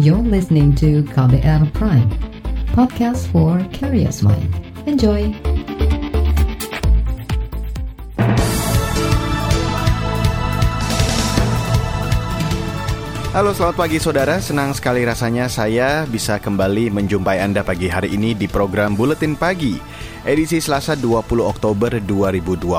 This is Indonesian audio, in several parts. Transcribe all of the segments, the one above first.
You're listening to KBR Prime, podcast for curious mind. Enjoy! Halo selamat pagi saudara, senang sekali rasanya saya bisa kembali menjumpai Anda pagi hari ini di program Buletin Pagi, edisi Selasa 20 Oktober 2020.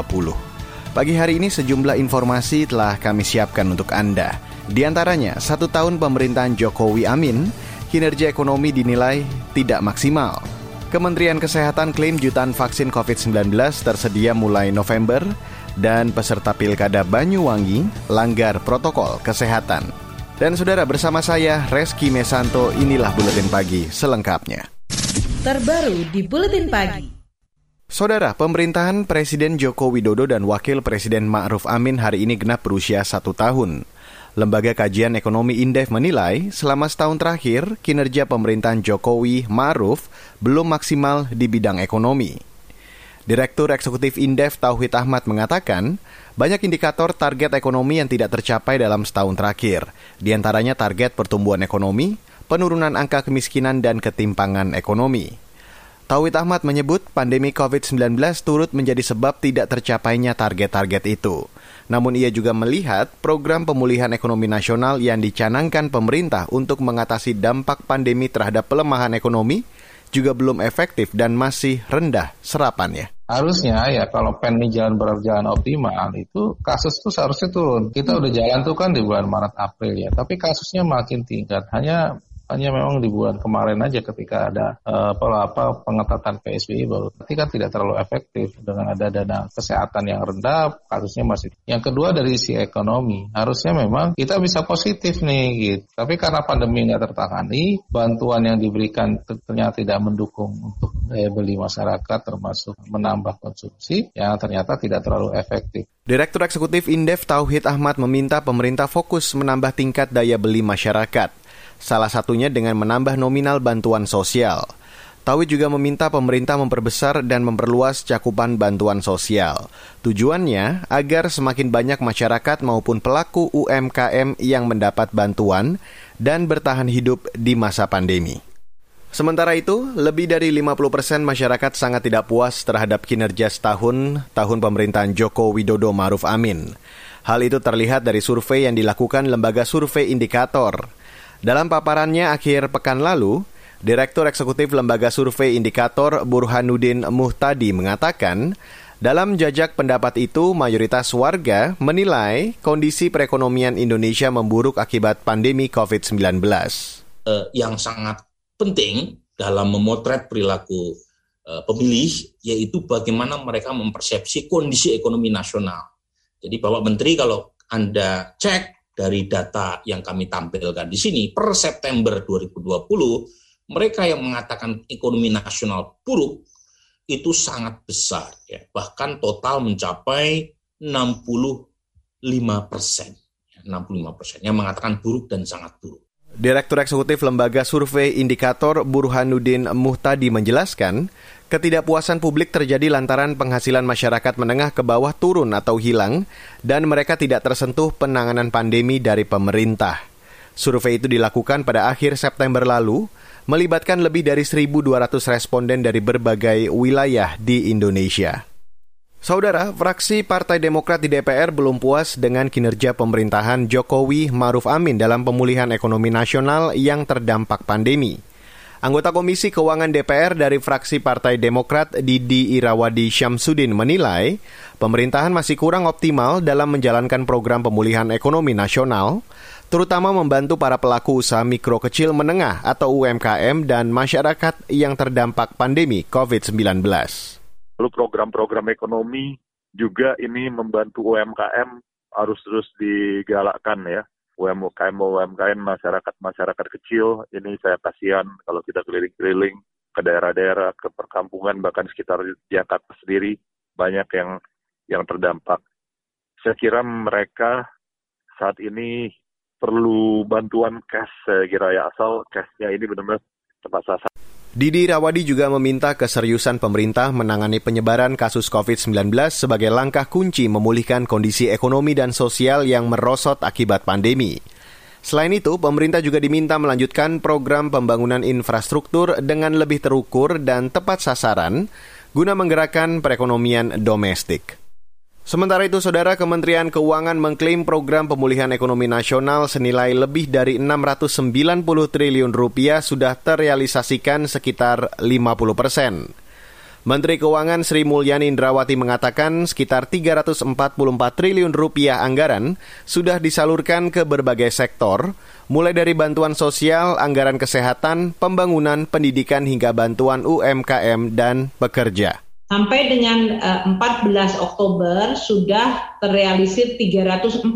Pagi hari ini sejumlah informasi telah kami siapkan untuk Anda. Di antaranya, satu tahun pemerintahan Jokowi Amin, kinerja ekonomi dinilai tidak maksimal. Kementerian Kesehatan klaim jutaan vaksin COVID-19 tersedia mulai November dan peserta Pilkada Banyuwangi langgar protokol kesehatan. Dan saudara bersama saya Reski Mesanto inilah Buletin Pagi selengkapnya. Terbaru di Buletin Pagi. Saudara, pemerintahan Presiden Joko Widodo dan Wakil Presiden Ma'ruf Amin hari ini genap berusia satu tahun. Lembaga Kajian Ekonomi Indef menilai selama setahun terakhir kinerja pemerintahan Jokowi Maruf belum maksimal di bidang ekonomi. Direktur Eksekutif Indef Tauhid Ahmad mengatakan, banyak indikator target ekonomi yang tidak tercapai dalam setahun terakhir, di antaranya target pertumbuhan ekonomi, penurunan angka kemiskinan dan ketimpangan ekonomi. Tauhid Ahmad menyebut pandemi COVID-19 turut menjadi sebab tidak tercapainya target-target itu. Namun ia juga melihat program pemulihan ekonomi nasional yang dicanangkan pemerintah untuk mengatasi dampak pandemi terhadap pelemahan ekonomi juga belum efektif dan masih rendah serapannya. Harusnya ya kalau pen ini jalan berjalan optimal itu kasus itu seharusnya turun. Kita udah jalan tuh kan di bulan Maret April ya, tapi kasusnya makin tingkat. Hanya hanya memang di bulan kemarin aja ketika ada uh, apa, pengetatan PSBB baru tapi kan tidak terlalu efektif dengan ada dana kesehatan yang rendah kasusnya masih. Yang kedua dari sisi ekonomi harusnya memang kita bisa positif nih gitu. Tapi karena pandemi nggak tertangani bantuan yang diberikan ternyata tidak mendukung untuk daya beli masyarakat termasuk menambah konsumsi yang ternyata tidak terlalu efektif. Direktur Eksekutif Indef Tauhid Ahmad meminta pemerintah fokus menambah tingkat daya beli masyarakat salah satunya dengan menambah nominal bantuan sosial. Tawi juga meminta pemerintah memperbesar dan memperluas cakupan bantuan sosial. Tujuannya agar semakin banyak masyarakat maupun pelaku UMKM yang mendapat bantuan dan bertahan hidup di masa pandemi. Sementara itu, lebih dari 50% persen masyarakat sangat tidak puas terhadap kinerja setahun tahun pemerintahan Joko Widodo Maruf Amin. Hal itu terlihat dari survei yang dilakukan lembaga survei indikator. Dalam paparannya akhir pekan lalu, Direktur Eksekutif Lembaga Survei Indikator Burhanuddin Muhtadi mengatakan, dalam jajak pendapat itu, mayoritas warga menilai kondisi perekonomian Indonesia memburuk akibat pandemi COVID-19. Eh, yang sangat penting dalam memotret perilaku eh, pemilih, yaitu bagaimana mereka mempersepsi kondisi ekonomi nasional. Jadi Bapak Menteri kalau Anda cek dari data yang kami tampilkan di sini per September 2020 mereka yang mengatakan ekonomi nasional buruk itu sangat besar ya. Bahkan total mencapai 65 persen 65 persen yang mengatakan buruk dan sangat buruk. Direktur Eksekutif Lembaga Survei Indikator Burhanuddin Muhtadi menjelaskan, ketidakpuasan publik terjadi lantaran penghasilan masyarakat menengah ke bawah turun atau hilang dan mereka tidak tersentuh penanganan pandemi dari pemerintah. Survei itu dilakukan pada akhir September lalu, melibatkan lebih dari 1.200 responden dari berbagai wilayah di Indonesia. Saudara, fraksi Partai Demokrat di DPR belum puas dengan kinerja pemerintahan Jokowi Maruf Amin dalam pemulihan ekonomi nasional yang terdampak pandemi. Anggota Komisi Keuangan DPR dari fraksi Partai Demokrat Didi Irawadi Syamsuddin menilai pemerintahan masih kurang optimal dalam menjalankan program pemulihan ekonomi nasional, terutama membantu para pelaku usaha mikro kecil menengah atau UMKM dan masyarakat yang terdampak pandemi COVID-19. Lalu program-program ekonomi juga ini membantu UMKM harus terus digalakkan ya. UMKM UMKM masyarakat masyarakat kecil ini saya kasihan kalau kita keliling-keliling ke daerah-daerah ke perkampungan bahkan sekitar Jakarta sendiri banyak yang yang terdampak. Saya kira mereka saat ini perlu bantuan cash saya kira ya asal cashnya ini benar-benar tepat sasaran. Didi Rawadi juga meminta keseriusan pemerintah menangani penyebaran kasus COVID-19 sebagai langkah kunci memulihkan kondisi ekonomi dan sosial yang merosot akibat pandemi. Selain itu, pemerintah juga diminta melanjutkan program pembangunan infrastruktur dengan lebih terukur dan tepat sasaran guna menggerakkan perekonomian domestik. Sementara itu, Saudara Kementerian Keuangan mengklaim program pemulihan ekonomi nasional senilai lebih dari 690 triliun rupiah sudah terrealisasikan sekitar 50 persen. Menteri Keuangan Sri Mulyani Indrawati mengatakan sekitar 344 triliun rupiah anggaran sudah disalurkan ke berbagai sektor, mulai dari bantuan sosial, anggaran kesehatan, pembangunan, pendidikan hingga bantuan UMKM dan pekerja. Sampai dengan uh, eh, 14 Oktober sudah terrealisir 344,11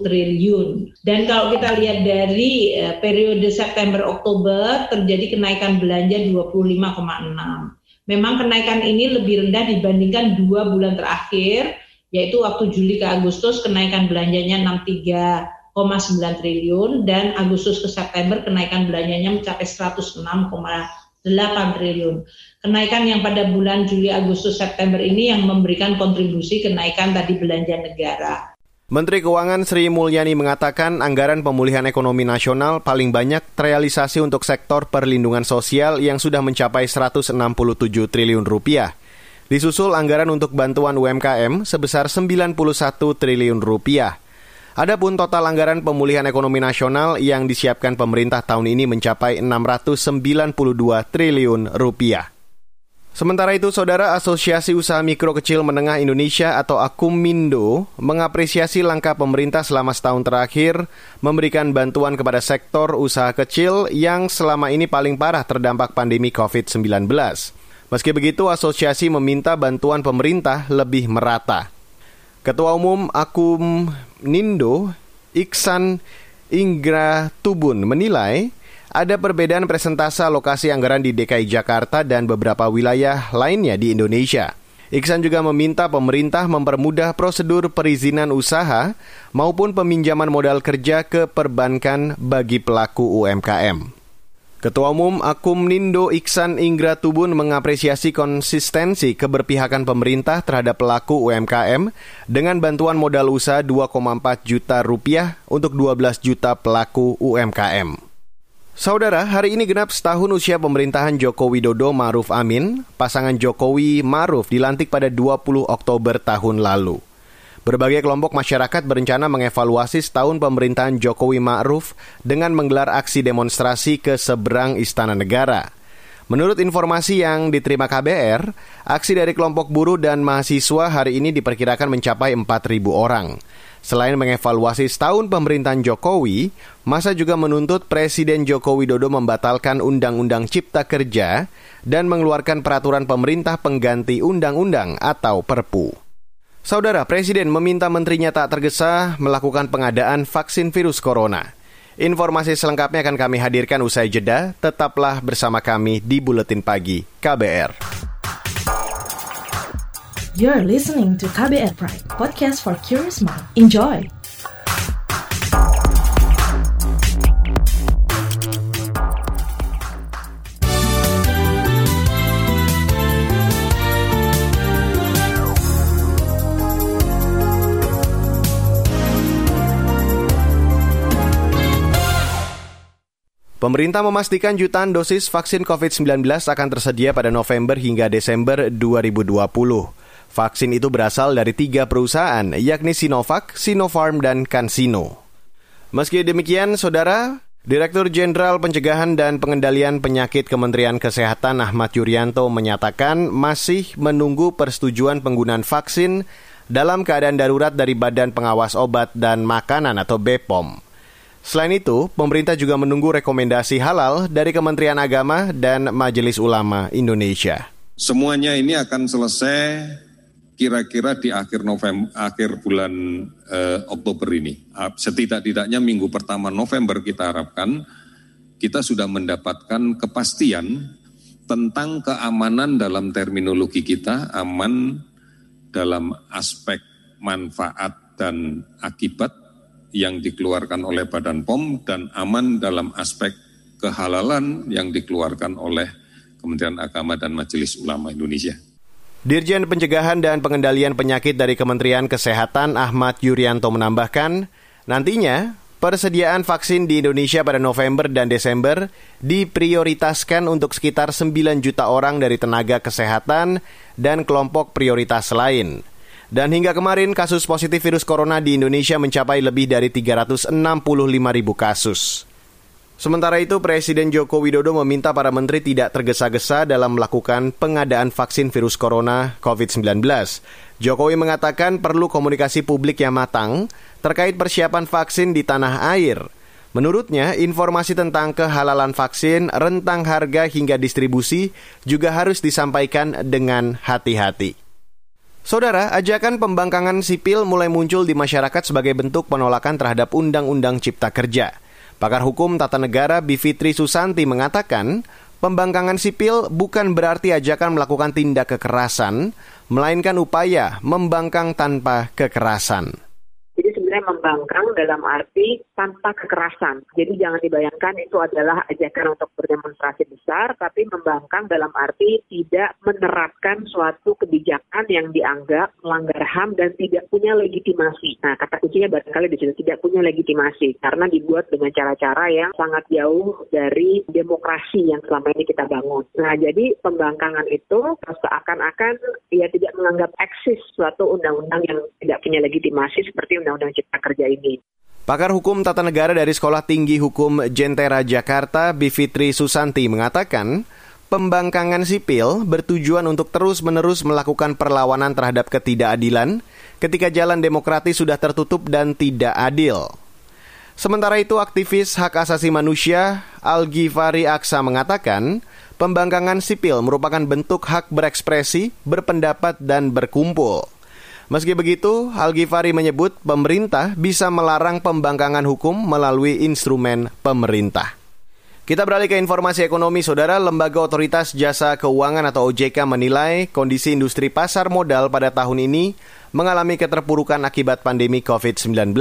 triliun. Dan kalau kita lihat dari uh, periode September Oktober terjadi kenaikan belanja 25,6. Memang kenaikan ini lebih rendah dibandingkan dua bulan terakhir, yaitu waktu Juli ke Agustus kenaikan belanjanya 63,9 triliun dan Agustus ke September kenaikan belanjanya mencapai 106,8 triliun. Kenaikan yang pada bulan Juli, Agustus, September ini yang memberikan kontribusi kenaikan tadi belanja negara. Menteri Keuangan Sri Mulyani mengatakan anggaran pemulihan ekonomi nasional paling banyak terrealisasi untuk sektor perlindungan sosial yang sudah mencapai 167 triliun rupiah. Disusul anggaran untuk bantuan UMKM sebesar 91 triliun rupiah. Adapun total anggaran pemulihan ekonomi nasional yang disiapkan pemerintah tahun ini mencapai 692 triliun rupiah. Sementara itu, Saudara Asosiasi Usaha Mikro Kecil Menengah Indonesia atau Akumindo mengapresiasi langkah pemerintah selama setahun terakhir memberikan bantuan kepada sektor usaha kecil yang selama ini paling parah terdampak pandemi COVID-19. Meski begitu, asosiasi meminta bantuan pemerintah lebih merata. Ketua Umum Akum Nindo, Iksan Inggra Tubun menilai ada perbedaan presentase alokasi anggaran di DKI Jakarta dan beberapa wilayah lainnya di Indonesia. Iksan juga meminta pemerintah mempermudah prosedur perizinan usaha maupun peminjaman modal kerja ke perbankan bagi pelaku UMKM. Ketua Umum Akum Nindo Iksan Inggra Tubun mengapresiasi konsistensi keberpihakan pemerintah terhadap pelaku UMKM dengan bantuan modal usaha 2,4 juta rupiah untuk 12 juta pelaku UMKM. Saudara, hari ini genap setahun usia pemerintahan Joko Widodo Maruf Amin. Pasangan Jokowi Maruf dilantik pada 20 Oktober tahun lalu. Berbagai kelompok masyarakat berencana mengevaluasi setahun pemerintahan Jokowi Ma'ruf dengan menggelar aksi demonstrasi ke seberang Istana Negara. Menurut informasi yang diterima KBR, aksi dari kelompok buruh dan mahasiswa hari ini diperkirakan mencapai 4.000 orang. Selain mengevaluasi setahun pemerintahan Jokowi, masa juga menuntut Presiden Joko Widodo membatalkan Undang-Undang Cipta Kerja dan mengeluarkan peraturan pemerintah pengganti undang-undang atau Perpu. Saudara Presiden meminta menterinya tak tergesa melakukan pengadaan vaksin virus corona. Informasi selengkapnya akan kami hadirkan usai jeda. Tetaplah bersama kami di Buletin Pagi KBR. You're listening to KBR Pride, podcast for curious mind. Enjoy! Pemerintah memastikan jutaan dosis vaksin COVID-19 akan tersedia pada November hingga Desember 2020. Vaksin itu berasal dari tiga perusahaan, yakni Sinovac, Sinopharm, dan CanSino. Meski demikian, Saudara, Direktur Jenderal Pencegahan dan Pengendalian Penyakit Kementerian Kesehatan Ahmad Yuryanto menyatakan masih menunggu persetujuan penggunaan vaksin dalam keadaan darurat dari Badan Pengawas Obat dan Makanan atau BPOM. Selain itu, pemerintah juga menunggu rekomendasi halal dari Kementerian Agama dan Majelis Ulama Indonesia. Semuanya ini akan selesai kira-kira di akhir November, akhir bulan eh, Oktober ini. Ah, setidak-tidaknya minggu pertama November kita harapkan kita sudah mendapatkan kepastian tentang keamanan dalam terminologi kita, aman dalam aspek manfaat dan akibat yang dikeluarkan oleh Badan POM dan aman dalam aspek kehalalan yang dikeluarkan oleh Kementerian Agama dan Majelis Ulama Indonesia. Dirjen Pencegahan dan Pengendalian Penyakit dari Kementerian Kesehatan Ahmad Yuryanto menambahkan, Nantinya, persediaan vaksin di Indonesia pada November dan Desember diprioritaskan untuk sekitar 9 juta orang dari tenaga kesehatan dan kelompok prioritas lain. Dan hingga kemarin kasus positif virus corona di Indonesia mencapai lebih dari 365 ribu kasus. Sementara itu, Presiden Joko Widodo meminta para menteri tidak tergesa-gesa dalam melakukan pengadaan vaksin virus corona COVID-19. Jokowi mengatakan perlu komunikasi publik yang matang terkait persiapan vaksin di tanah air. Menurutnya, informasi tentang kehalalan vaksin, rentang harga hingga distribusi juga harus disampaikan dengan hati-hati. Saudara, ajakan pembangkangan sipil mulai muncul di masyarakat sebagai bentuk penolakan terhadap Undang-Undang Cipta Kerja. Pakar Hukum Tata Negara Bivitri Susanti mengatakan, pembangkangan sipil bukan berarti ajakan melakukan tindak kekerasan, melainkan upaya membangkang tanpa kekerasan sebenarnya membangkang dalam arti tanpa kekerasan. Jadi jangan dibayangkan itu adalah ajakan untuk berdemonstrasi besar, tapi membangkang dalam arti tidak menerapkan suatu kebijakan yang dianggap melanggar HAM dan tidak punya legitimasi. Nah, kata kuncinya barangkali di situ tidak punya legitimasi karena dibuat dengan cara-cara yang sangat jauh dari demokrasi yang selama ini kita bangun. Nah, jadi pembangkangan itu seakan-akan ia tidak menganggap eksis suatu undang-undang yang tidak punya legitimasi seperti undang-undang Cipta Kerja ini. Pakar Hukum Tata Negara dari Sekolah Tinggi Hukum Jentera Jakarta, Bivitri Susanti mengatakan, pembangkangan sipil bertujuan untuk terus-menerus melakukan perlawanan terhadap ketidakadilan ketika jalan demokratis sudah tertutup dan tidak adil. Sementara itu, aktivis hak asasi manusia Al Ghifari Aksa mengatakan, pembangkangan sipil merupakan bentuk hak berekspresi, berpendapat, dan berkumpul. Meski begitu, Al-Ghifari menyebut pemerintah bisa melarang pembangkangan hukum melalui instrumen pemerintah. Kita beralih ke informasi ekonomi, saudara. Lembaga Otoritas Jasa Keuangan atau OJK menilai kondisi industri pasar modal pada tahun ini mengalami keterpurukan akibat pandemi COVID-19.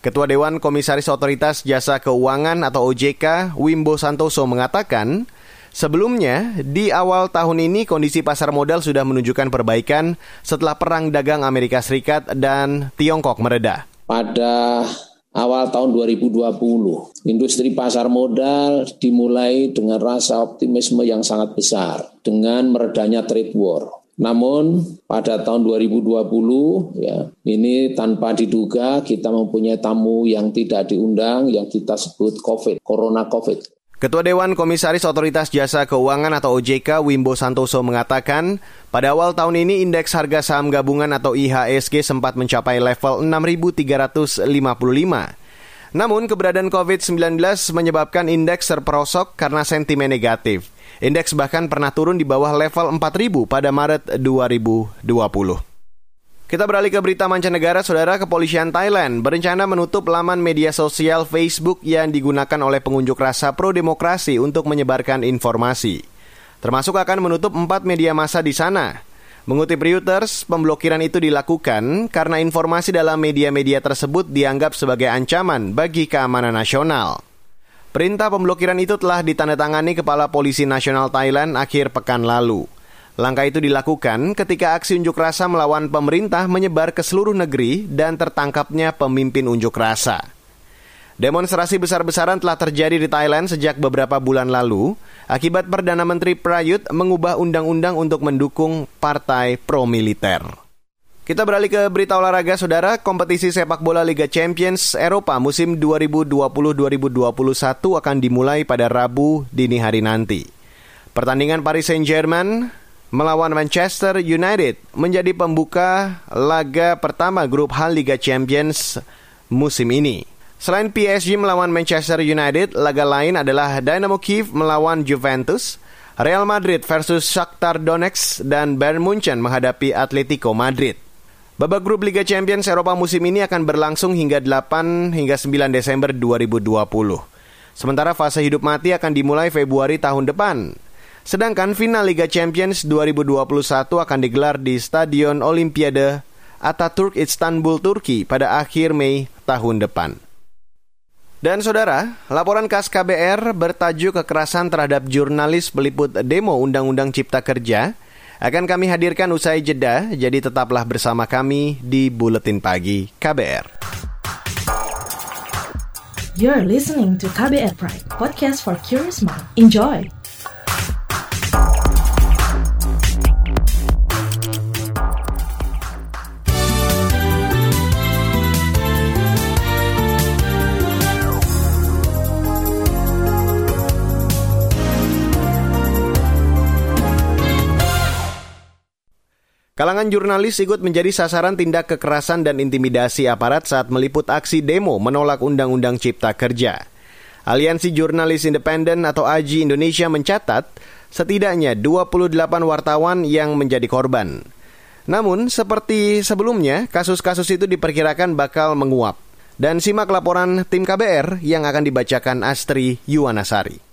Ketua Dewan Komisaris Otoritas Jasa Keuangan atau OJK, Wimbo Santoso mengatakan, Sebelumnya, di awal tahun ini kondisi pasar modal sudah menunjukkan perbaikan setelah perang dagang Amerika Serikat dan Tiongkok mereda. Pada awal tahun 2020, industri pasar modal dimulai dengan rasa optimisme yang sangat besar dengan meredanya trade war. Namun pada tahun 2020 ya ini tanpa diduga kita mempunyai tamu yang tidak diundang yang kita sebut COVID, Corona COVID. Ketua Dewan Komisaris Otoritas Jasa Keuangan atau OJK Wimbo Santoso mengatakan, pada awal tahun ini indeks harga saham gabungan atau IHSG sempat mencapai level 6.355. Namun keberadaan COVID-19 menyebabkan indeks terperosok karena sentimen negatif. Indeks bahkan pernah turun di bawah level 4.000 pada Maret 2020. Kita beralih ke berita mancanegara, saudara kepolisian Thailand berencana menutup laman media sosial Facebook yang digunakan oleh pengunjuk rasa pro-demokrasi untuk menyebarkan informasi. Termasuk akan menutup empat media massa di sana. Mengutip Reuters, pemblokiran itu dilakukan karena informasi dalam media-media tersebut dianggap sebagai ancaman bagi keamanan nasional. Perintah pemblokiran itu telah ditandatangani Kepala Polisi Nasional Thailand akhir pekan lalu. Langkah itu dilakukan ketika aksi unjuk rasa melawan pemerintah menyebar ke seluruh negeri dan tertangkapnya pemimpin unjuk rasa. Demonstrasi besar-besaran telah terjadi di Thailand sejak beberapa bulan lalu akibat Perdana Menteri Prayut mengubah undang-undang untuk mendukung partai pro-militer. Kita beralih ke berita olahraga, saudara. Kompetisi sepak bola Liga Champions Eropa musim 2020-2021 akan dimulai pada Rabu dini hari nanti. Pertandingan Paris Saint-Germain melawan Manchester United menjadi pembuka laga pertama grup H Liga Champions musim ini. Selain PSG melawan Manchester United, laga lain adalah Dynamo Kiev melawan Juventus, Real Madrid versus Shakhtar Donetsk dan Bayern Munchen menghadapi Atletico Madrid. Babak grup Liga Champions Eropa musim ini akan berlangsung hingga 8 hingga 9 Desember 2020. Sementara fase hidup mati akan dimulai Februari tahun depan. Sedangkan final Liga Champions 2021 akan digelar di Stadion Olimpiade Ataturk Istanbul, Turki pada akhir Mei tahun depan. Dan saudara, laporan khas KBR bertajuk kekerasan terhadap jurnalis peliput demo Undang-Undang Cipta Kerja akan kami hadirkan usai jeda, jadi tetaplah bersama kami di Buletin Pagi KBR. You're listening to KBR Pride, podcast for curious mind. Enjoy! Kalangan jurnalis ikut menjadi sasaran tindak kekerasan dan intimidasi aparat saat meliput aksi demo menolak Undang-Undang Cipta Kerja. Aliansi Jurnalis Independen atau AJI Indonesia mencatat setidaknya 28 wartawan yang menjadi korban. Namun, seperti sebelumnya, kasus-kasus itu diperkirakan bakal menguap. Dan simak laporan tim KBR yang akan dibacakan Astri Yuwanasari.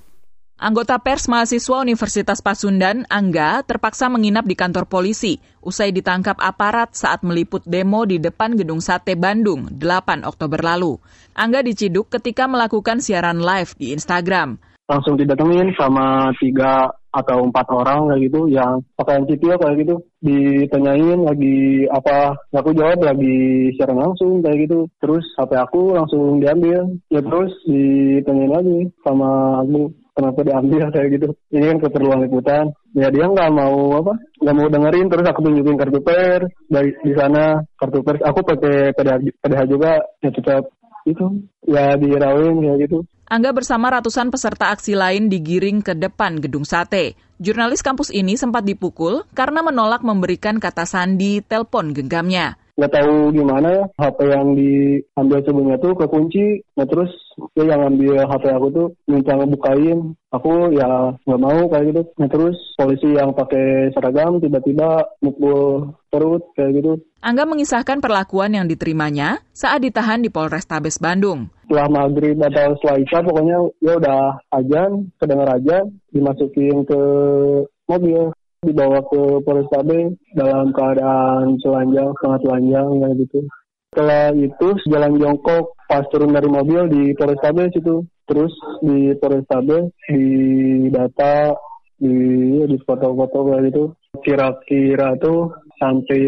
Anggota pers mahasiswa Universitas Pasundan, Angga, terpaksa menginap di kantor polisi. Usai ditangkap aparat saat meliput demo di depan Gedung Sate Bandung 8 Oktober lalu. Angga diciduk ketika melakukan siaran live di Instagram. Langsung didatengin sama tiga atau empat orang kayak gitu yang pakaian sipil kayak gitu. Ditanyain lagi apa aku jawab lagi siaran langsung kayak gitu. Terus HP aku langsung diambil. Ya terus ditanyain lagi sama aku kenapa diambil kayak gitu. Ini kan keperluan liputan. Ya dia nggak mau apa nggak mau dengerin terus aku tunjukin kartu pers dari di sana kartu pers. Aku pakai PDH, PDH juga ya tetap itu ya dirawin ya gitu. Angga bersama ratusan peserta aksi lain digiring ke depan gedung sate. Jurnalis kampus ini sempat dipukul karena menolak memberikan kata sandi telepon genggamnya nggak tahu gimana ya HP yang diambil sebelumnya tuh kekunci. Nah terus dia yang ambil HP aku tuh minta ngebukain. Aku ya nggak mau kayak gitu. Nah terus polisi yang pakai seragam tiba-tiba mukul perut kayak gitu. Angga mengisahkan perlakuan yang diterimanya saat ditahan di Polrestabes Bandung. Setelah maghrib atau setelah isya pokoknya ya udah ajan kedengar aja dimasukin ke mobil dibawa ke Polrestabes dalam keadaan telanjang, sangat telanjang kayak gitu. Setelah itu jalan jongkok pas turun dari mobil di Polrestabes itu, terus di Polrestabes di data di di foto-foto kayak gitu. Kira-kira tuh sampai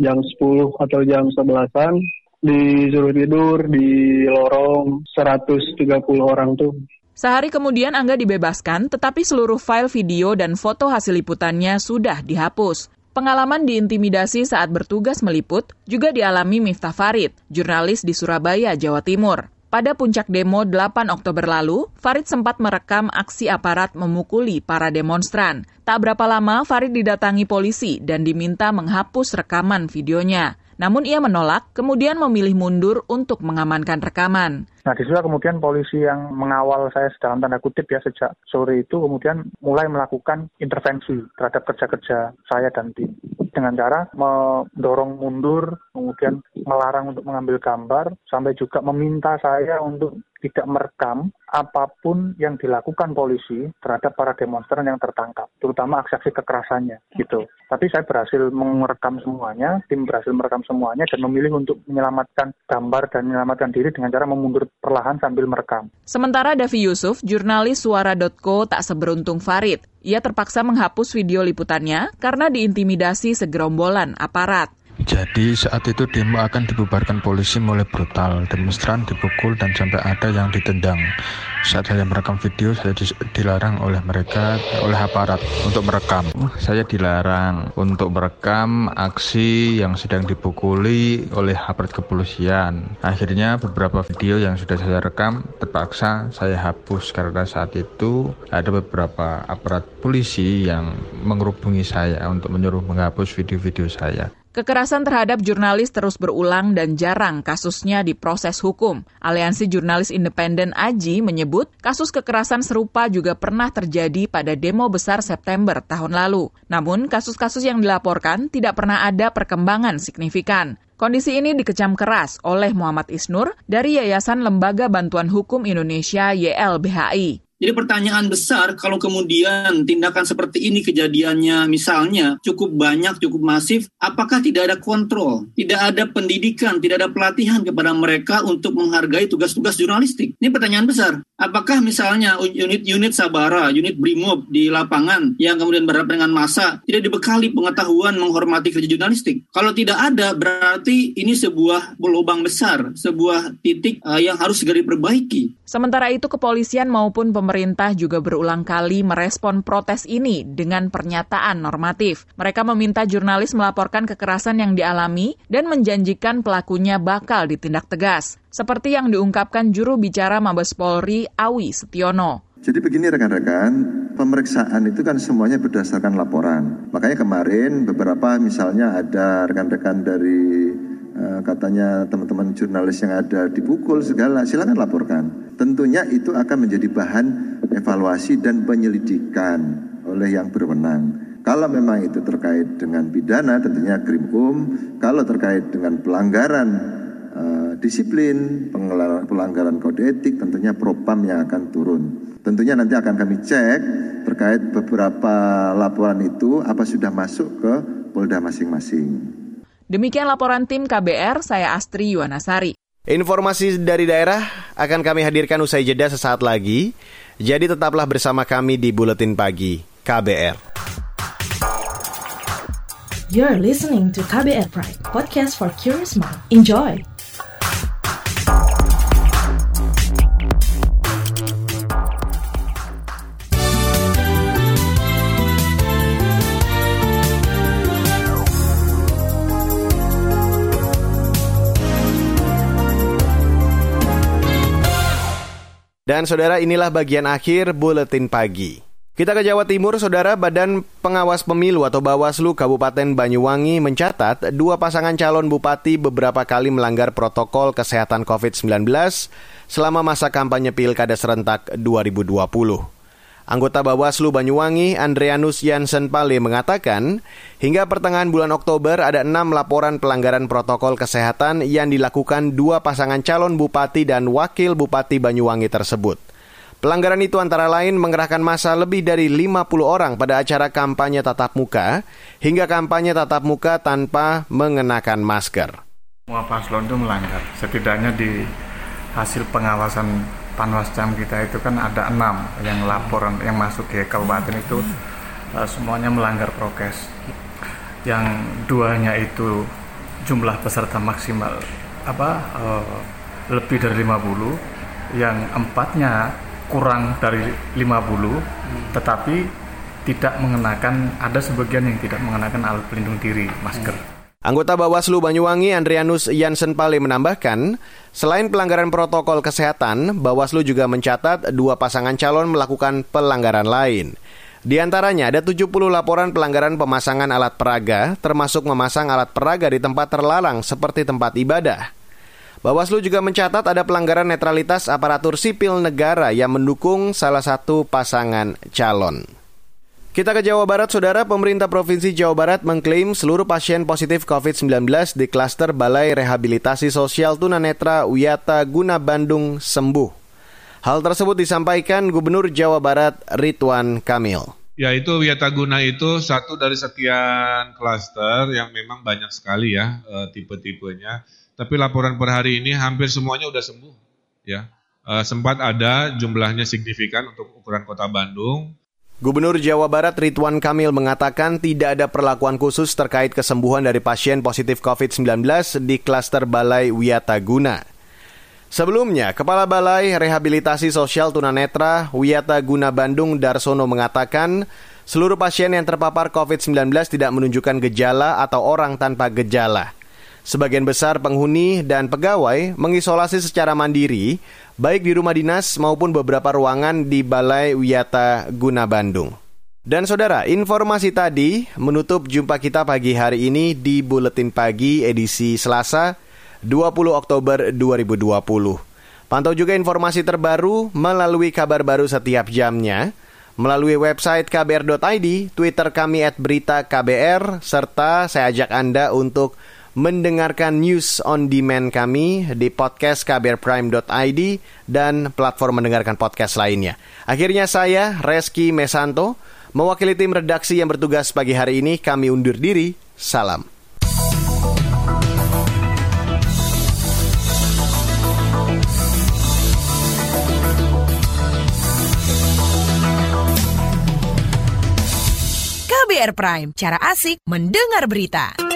jam 10 atau jam 11-an disuruh tidur di lorong 130 orang tuh Sehari kemudian Angga dibebaskan, tetapi seluruh file video dan foto hasil liputannya sudah dihapus. Pengalaman diintimidasi saat bertugas meliput juga dialami Miftah Farid, jurnalis di Surabaya, Jawa Timur. Pada puncak demo 8 Oktober lalu, Farid sempat merekam aksi aparat memukuli para demonstran. Tak berapa lama, Farid didatangi polisi dan diminta menghapus rekaman videonya. Namun ia menolak, kemudian memilih mundur untuk mengamankan rekaman. Nah, di situlah kemudian polisi yang mengawal saya dalam tanda kutip ya sejak sore itu kemudian mulai melakukan intervensi terhadap kerja-kerja saya dan tim dengan cara mendorong mundur, kemudian melarang untuk mengambil gambar, sampai juga meminta saya untuk tidak merekam apa pun yang dilakukan polisi terhadap para demonstran yang tertangkap, terutama aksi-aksi kekerasannya gitu. Tapi saya berhasil merekam semuanya, tim berhasil merekam semuanya dan memilih untuk menyelamatkan gambar dan menyelamatkan diri dengan cara memundur perlahan sambil merekam. Sementara Davi Yusuf, jurnalis suara.co tak seberuntung Farid. Ia terpaksa menghapus video liputannya karena diintimidasi segerombolan aparat. Jadi saat itu demo akan dibubarkan polisi mulai brutal, demonstran dipukul dan sampai ada yang ditendang. Saat saya merekam video, saya dilarang oleh mereka, oleh aparat untuk merekam. Saya dilarang untuk merekam aksi yang sedang dipukuli oleh aparat kepolisian. Akhirnya beberapa video yang sudah saya rekam terpaksa saya hapus karena saat itu ada beberapa aparat polisi yang mengerubungi saya untuk menyuruh menghapus video-video saya. Kekerasan terhadap jurnalis terus berulang dan jarang kasusnya diproses hukum. Aliansi Jurnalis Independen AJI menyebut kasus kekerasan serupa juga pernah terjadi pada demo besar September tahun lalu. Namun, kasus-kasus yang dilaporkan tidak pernah ada perkembangan signifikan. Kondisi ini dikecam keras oleh Muhammad Isnur dari Yayasan Lembaga Bantuan Hukum Indonesia YLBHI. Jadi pertanyaan besar kalau kemudian tindakan seperti ini kejadiannya misalnya cukup banyak, cukup masif, apakah tidak ada kontrol, tidak ada pendidikan, tidak ada pelatihan kepada mereka untuk menghargai tugas-tugas jurnalistik? Ini pertanyaan besar. Apakah misalnya unit-unit Sabara, unit Brimob di lapangan yang kemudian berhadapan dengan massa tidak dibekali pengetahuan menghormati kerja jurnalistik? Kalau tidak ada, berarti ini sebuah lubang besar, sebuah titik uh, yang harus segera diperbaiki. Sementara itu, kepolisian maupun pemerintah juga berulang kali merespon protes ini dengan pernyataan normatif. Mereka meminta jurnalis melaporkan kekerasan yang dialami dan menjanjikan pelakunya bakal ditindak tegas seperti yang diungkapkan juru bicara Mabes Polri Awi Setiono. Jadi begini rekan-rekan, pemeriksaan itu kan semuanya berdasarkan laporan. Makanya kemarin beberapa misalnya ada rekan-rekan dari uh, katanya teman-teman jurnalis yang ada dipukul segala, silakan laporkan. Tentunya itu akan menjadi bahan evaluasi dan penyelidikan oleh yang berwenang. Kalau memang itu terkait dengan pidana tentunya Krimum, kalau terkait dengan pelanggaran uh, disiplin, pelanggaran kode etik tentunya propam yang akan turun. Tentunya nanti akan kami cek terkait beberapa laporan itu apa sudah masuk ke Polda masing-masing. Demikian laporan tim KBR, saya Astri Yuwanasari. Informasi dari daerah akan kami hadirkan usai jeda sesaat lagi. Jadi tetaplah bersama kami di Buletin Pagi KBR. You're listening to KBR Pride, podcast for curious mind. Enjoy! Dan saudara inilah bagian akhir buletin pagi. Kita ke Jawa Timur, saudara Badan Pengawas Pemilu atau Bawaslu Kabupaten Banyuwangi mencatat dua pasangan calon bupati beberapa kali melanggar protokol kesehatan COVID-19 selama masa kampanye Pilkada serentak 2020. Anggota Bawaslu Banyuwangi, Andreanus Jansen Pale mengatakan, hingga pertengahan bulan Oktober ada enam laporan pelanggaran protokol kesehatan yang dilakukan dua pasangan calon bupati dan wakil bupati Banyuwangi tersebut. Pelanggaran itu antara lain mengerahkan masa lebih dari 50 orang pada acara kampanye tatap muka hingga kampanye tatap muka tanpa mengenakan masker. Semua paslon itu melanggar, setidaknya di hasil pengawasan panwascam kita itu kan ada enam yang laporan yang masuk ke kabupaten itu uh, semuanya melanggar prokes. Yang duanya itu jumlah peserta maksimal apa uh, lebih dari 50 yang empatnya kurang dari 50 tetapi tidak mengenakan ada sebagian yang tidak mengenakan alat pelindung diri masker Anggota Bawaslu Banyuwangi Andrianus Jansen Pale menambahkan, selain pelanggaran protokol kesehatan, Bawaslu juga mencatat dua pasangan calon melakukan pelanggaran lain. Di antaranya ada 70 laporan pelanggaran pemasangan alat peraga, termasuk memasang alat peraga di tempat terlarang seperti tempat ibadah. Bawaslu juga mencatat ada pelanggaran netralitas aparatur sipil negara yang mendukung salah satu pasangan calon. Kita ke Jawa Barat, Saudara. Pemerintah Provinsi Jawa Barat mengklaim seluruh pasien positif COVID-19 di klaster Balai Rehabilitasi Sosial Tunanetra Wiyata Guna Bandung sembuh. Hal tersebut disampaikan Gubernur Jawa Barat Ridwan Kamil. Ya itu Wiyata Guna itu satu dari sekian klaster yang memang banyak sekali ya e, tipe-tipenya. Tapi laporan per hari ini hampir semuanya sudah sembuh. Ya e, sempat ada jumlahnya signifikan untuk ukuran kota Bandung. Gubernur Jawa Barat Ridwan Kamil mengatakan tidak ada perlakuan khusus terkait kesembuhan dari pasien positif COVID-19 di klaster Balai Guna. Sebelumnya, Kepala Balai Rehabilitasi Sosial Tunanetra Wiyata Guna Bandung Darsono mengatakan seluruh pasien yang terpapar COVID-19 tidak menunjukkan gejala atau orang tanpa gejala. Sebagian besar penghuni dan pegawai mengisolasi secara mandiri baik di rumah dinas maupun beberapa ruangan di Balai Wiyata Guna Bandung. Dan saudara, informasi tadi menutup jumpa kita pagi hari ini di Buletin Pagi edisi Selasa 20 Oktober 2020. Pantau juga informasi terbaru melalui kabar baru setiap jamnya, melalui website kbr.id, Twitter kami at berita KBR, serta saya ajak Anda untuk mendengarkan news on demand kami di podcast kbrprime.id dan platform mendengarkan podcast lainnya. Akhirnya saya, Reski Mesanto, mewakili tim redaksi yang bertugas pagi hari ini, kami undur diri. Salam. KBR Prime, cara asik mendengar berita.